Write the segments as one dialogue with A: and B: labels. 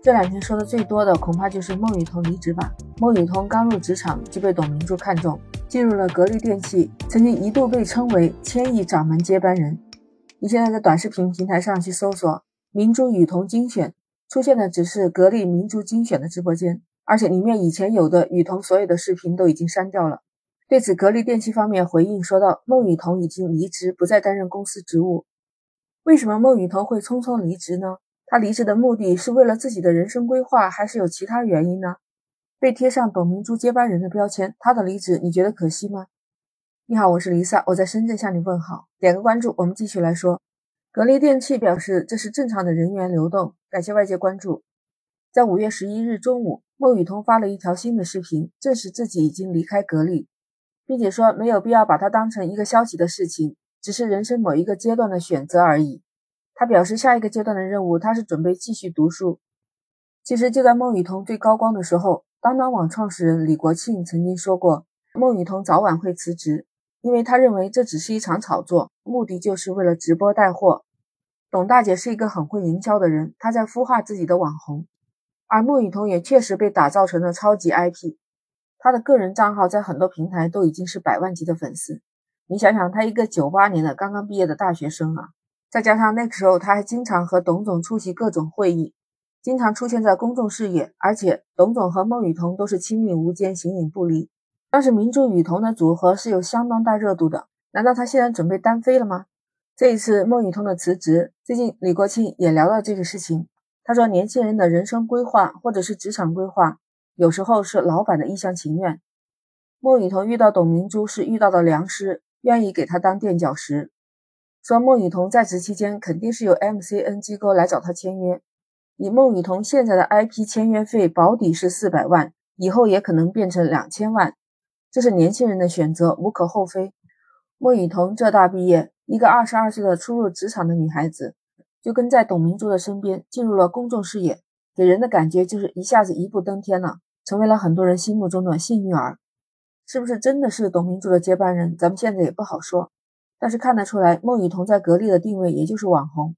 A: 这两天说的最多的恐怕就是孟雨桐离职吧。孟雨桐刚入职场就被董明珠看中，进入了格力电器，曾经一度被称为千亿掌门接班人。你现在在短视频平台上去搜索“明珠雨桐精选”，出现的只是格力明珠精选的直播间，而且里面以前有的雨桐所有的视频都已经删掉了。对此，格力电器方面回应说道：“孟雨桐已经离职，不再担任公司职务。为什么孟雨桐会匆匆离职呢？他离职的目的是为了自己的人生规划，还是有其他原因呢？被贴上董明珠接班人的标签，他的离职你觉得可惜吗？”你好，我是丽萨，我在深圳向你问好，点个关注，我们继续来说。格力电器表示这是正常的人员流动，感谢外界关注。在五月十一日中午，孟雨桐发了一条新的视频，证实自己已经离开格力。并且说没有必要把它当成一个消极的事情，只是人生某一个阶段的选择而已。他表示，下一个阶段的任务，他是准备继续读书。其实就在孟羽童最高光的时候，当当网创始人李国庆曾经说过，孟羽童早晚会辞职，因为他认为这只是一场炒作，目的就是为了直播带货。董大姐是一个很会营销的人，她在孵化自己的网红，而孟羽童也确实被打造成了超级 IP。他的个人账号在很多平台都已经是百万级的粉丝，你想想，他一个九八年的刚刚毕业的大学生啊，再加上那个时候他还经常和董总出席各种会议，经常出现在公众视野，而且董总和孟雨桐都是亲密无间、形影不离。当时明珠雨桐的组合是有相当大热度的，难道他现在准备单飞了吗？这一次孟雨桐的辞职，最近李国庆也聊到这个事情，他说年轻人的人生规划或者是职场规划。有时候是老板的一厢情愿。孟雨桐遇到董明珠是遇到的良师，愿意给他当垫脚石。说孟雨桐在职期间肯定是有 MCN 机构来找他签约。以孟雨桐现在的 IP 签约费保底是四百万，以后也可能变成两千万。这是年轻人的选择，无可厚非。孟雨桐浙大毕业，一个二十二岁的初入职场的女孩子，就跟在董明珠的身边进入了公众视野，给人的感觉就是一下子一步登天了。成为了很多人心目中的幸运儿，是不是真的是董明珠的接班人？咱们现在也不好说。但是看得出来，孟雨桐在格力的定位也就是网红。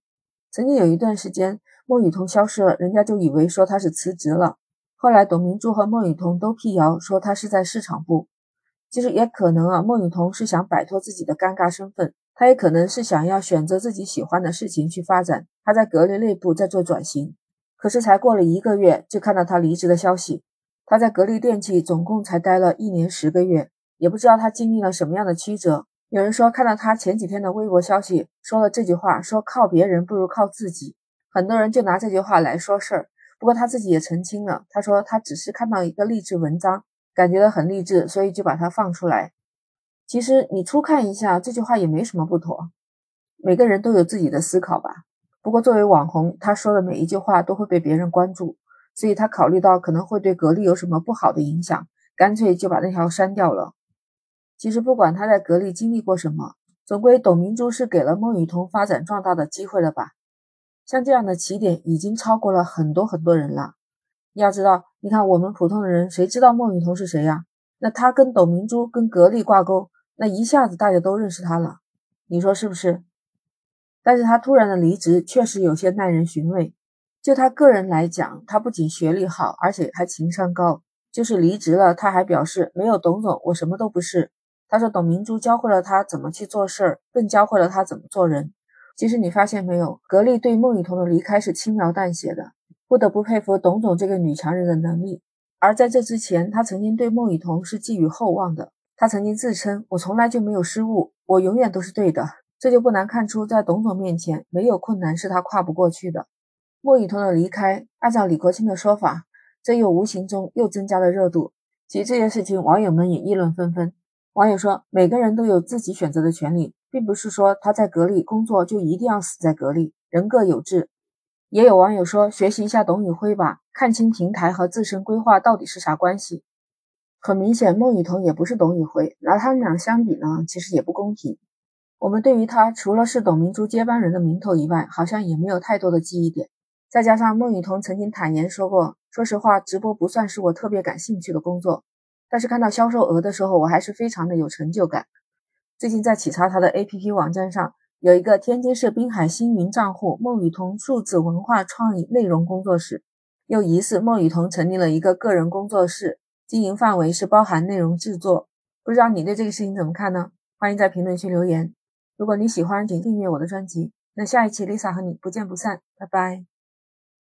A: 曾经有一段时间，孟雨桐消失了，人家就以为说她是辞职了。后来董明珠和孟雨桐都辟谣说她是在市场部。其实也可能啊，孟雨桐是想摆脱自己的尴尬身份，她也可能是想要选择自己喜欢的事情去发展。她在格力内部在做转型，可是才过了一个月，就看到她离职的消息。他在格力电器总共才待了一年十个月，也不知道他经历了什么样的曲折。有人说看到他前几天的微博消息，说了这句话，说靠别人不如靠自己。很多人就拿这句话来说事儿。不过他自己也澄清了，他说他只是看到一个励志文章，感觉到很励志，所以就把它放出来。其实你初看一下这句话也没什么不妥。每个人都有自己的思考吧。不过作为网红，他说的每一句话都会被别人关注。所以他考虑到可能会对格力有什么不好的影响，干脆就把那条删掉了。其实不管他在格力经历过什么，总归董明珠是给了孟雨桐发展壮大的机会了吧？像这样的起点已经超过了很多很多人了。你要知道，你看我们普通的人谁知道孟雨桐是谁呀？那他跟董明珠跟格力挂钩，那一下子大家都认识他了，你说是不是？但是他突然的离职确实有些耐人寻味。就他个人来讲，他不仅学历好，而且还情商高。就是离职了，他还表示没有董总，我什么都不是。他说董明珠教会了他怎么去做事儿，更教会了他怎么做人。其实你发现没有，格力对孟雨桐的离开是轻描淡写的，不得不佩服董总这个女强人的能力。而在这之前，他曾经对孟雨桐是寄予厚望的。他曾经自称我从来就没有失误，我永远都是对的。这就不难看出，在董总面前，没有困难是他跨不过去的。莫雨桐的离开，按照李国庆的说法，这又无形中又增加了热度。其实这件事情，网友们也议论纷纷。网友说，每个人都有自己选择的权利，并不是说他在格力工作就一定要死在格力，人各有志。也有网友说，学习一下董宇辉吧，看清平台和自身规划到底是啥关系。很明显，孟雨桐也不是董宇辉，拿他们俩相比呢，其实也不公平。我们对于他，除了是董明珠接班人的名头以外，好像也没有太多的记忆点。再加上孟雨桐曾经坦言说过：“说实话，直播不算是我特别感兴趣的工作，但是看到销售额的时候，我还是非常的有成就感。”最近在企查他的 APP 网站上，有一个天津市滨海星云账户孟雨桐数字文化创意内容工作室，又疑似孟雨桐成立了一个个人工作室，经营范围是包含内容制作。不知道你对这个事情怎么看呢？欢迎在评论区留言。如果你喜欢，请订阅我的专辑。那下一期 Lisa 和你不见不散，拜拜。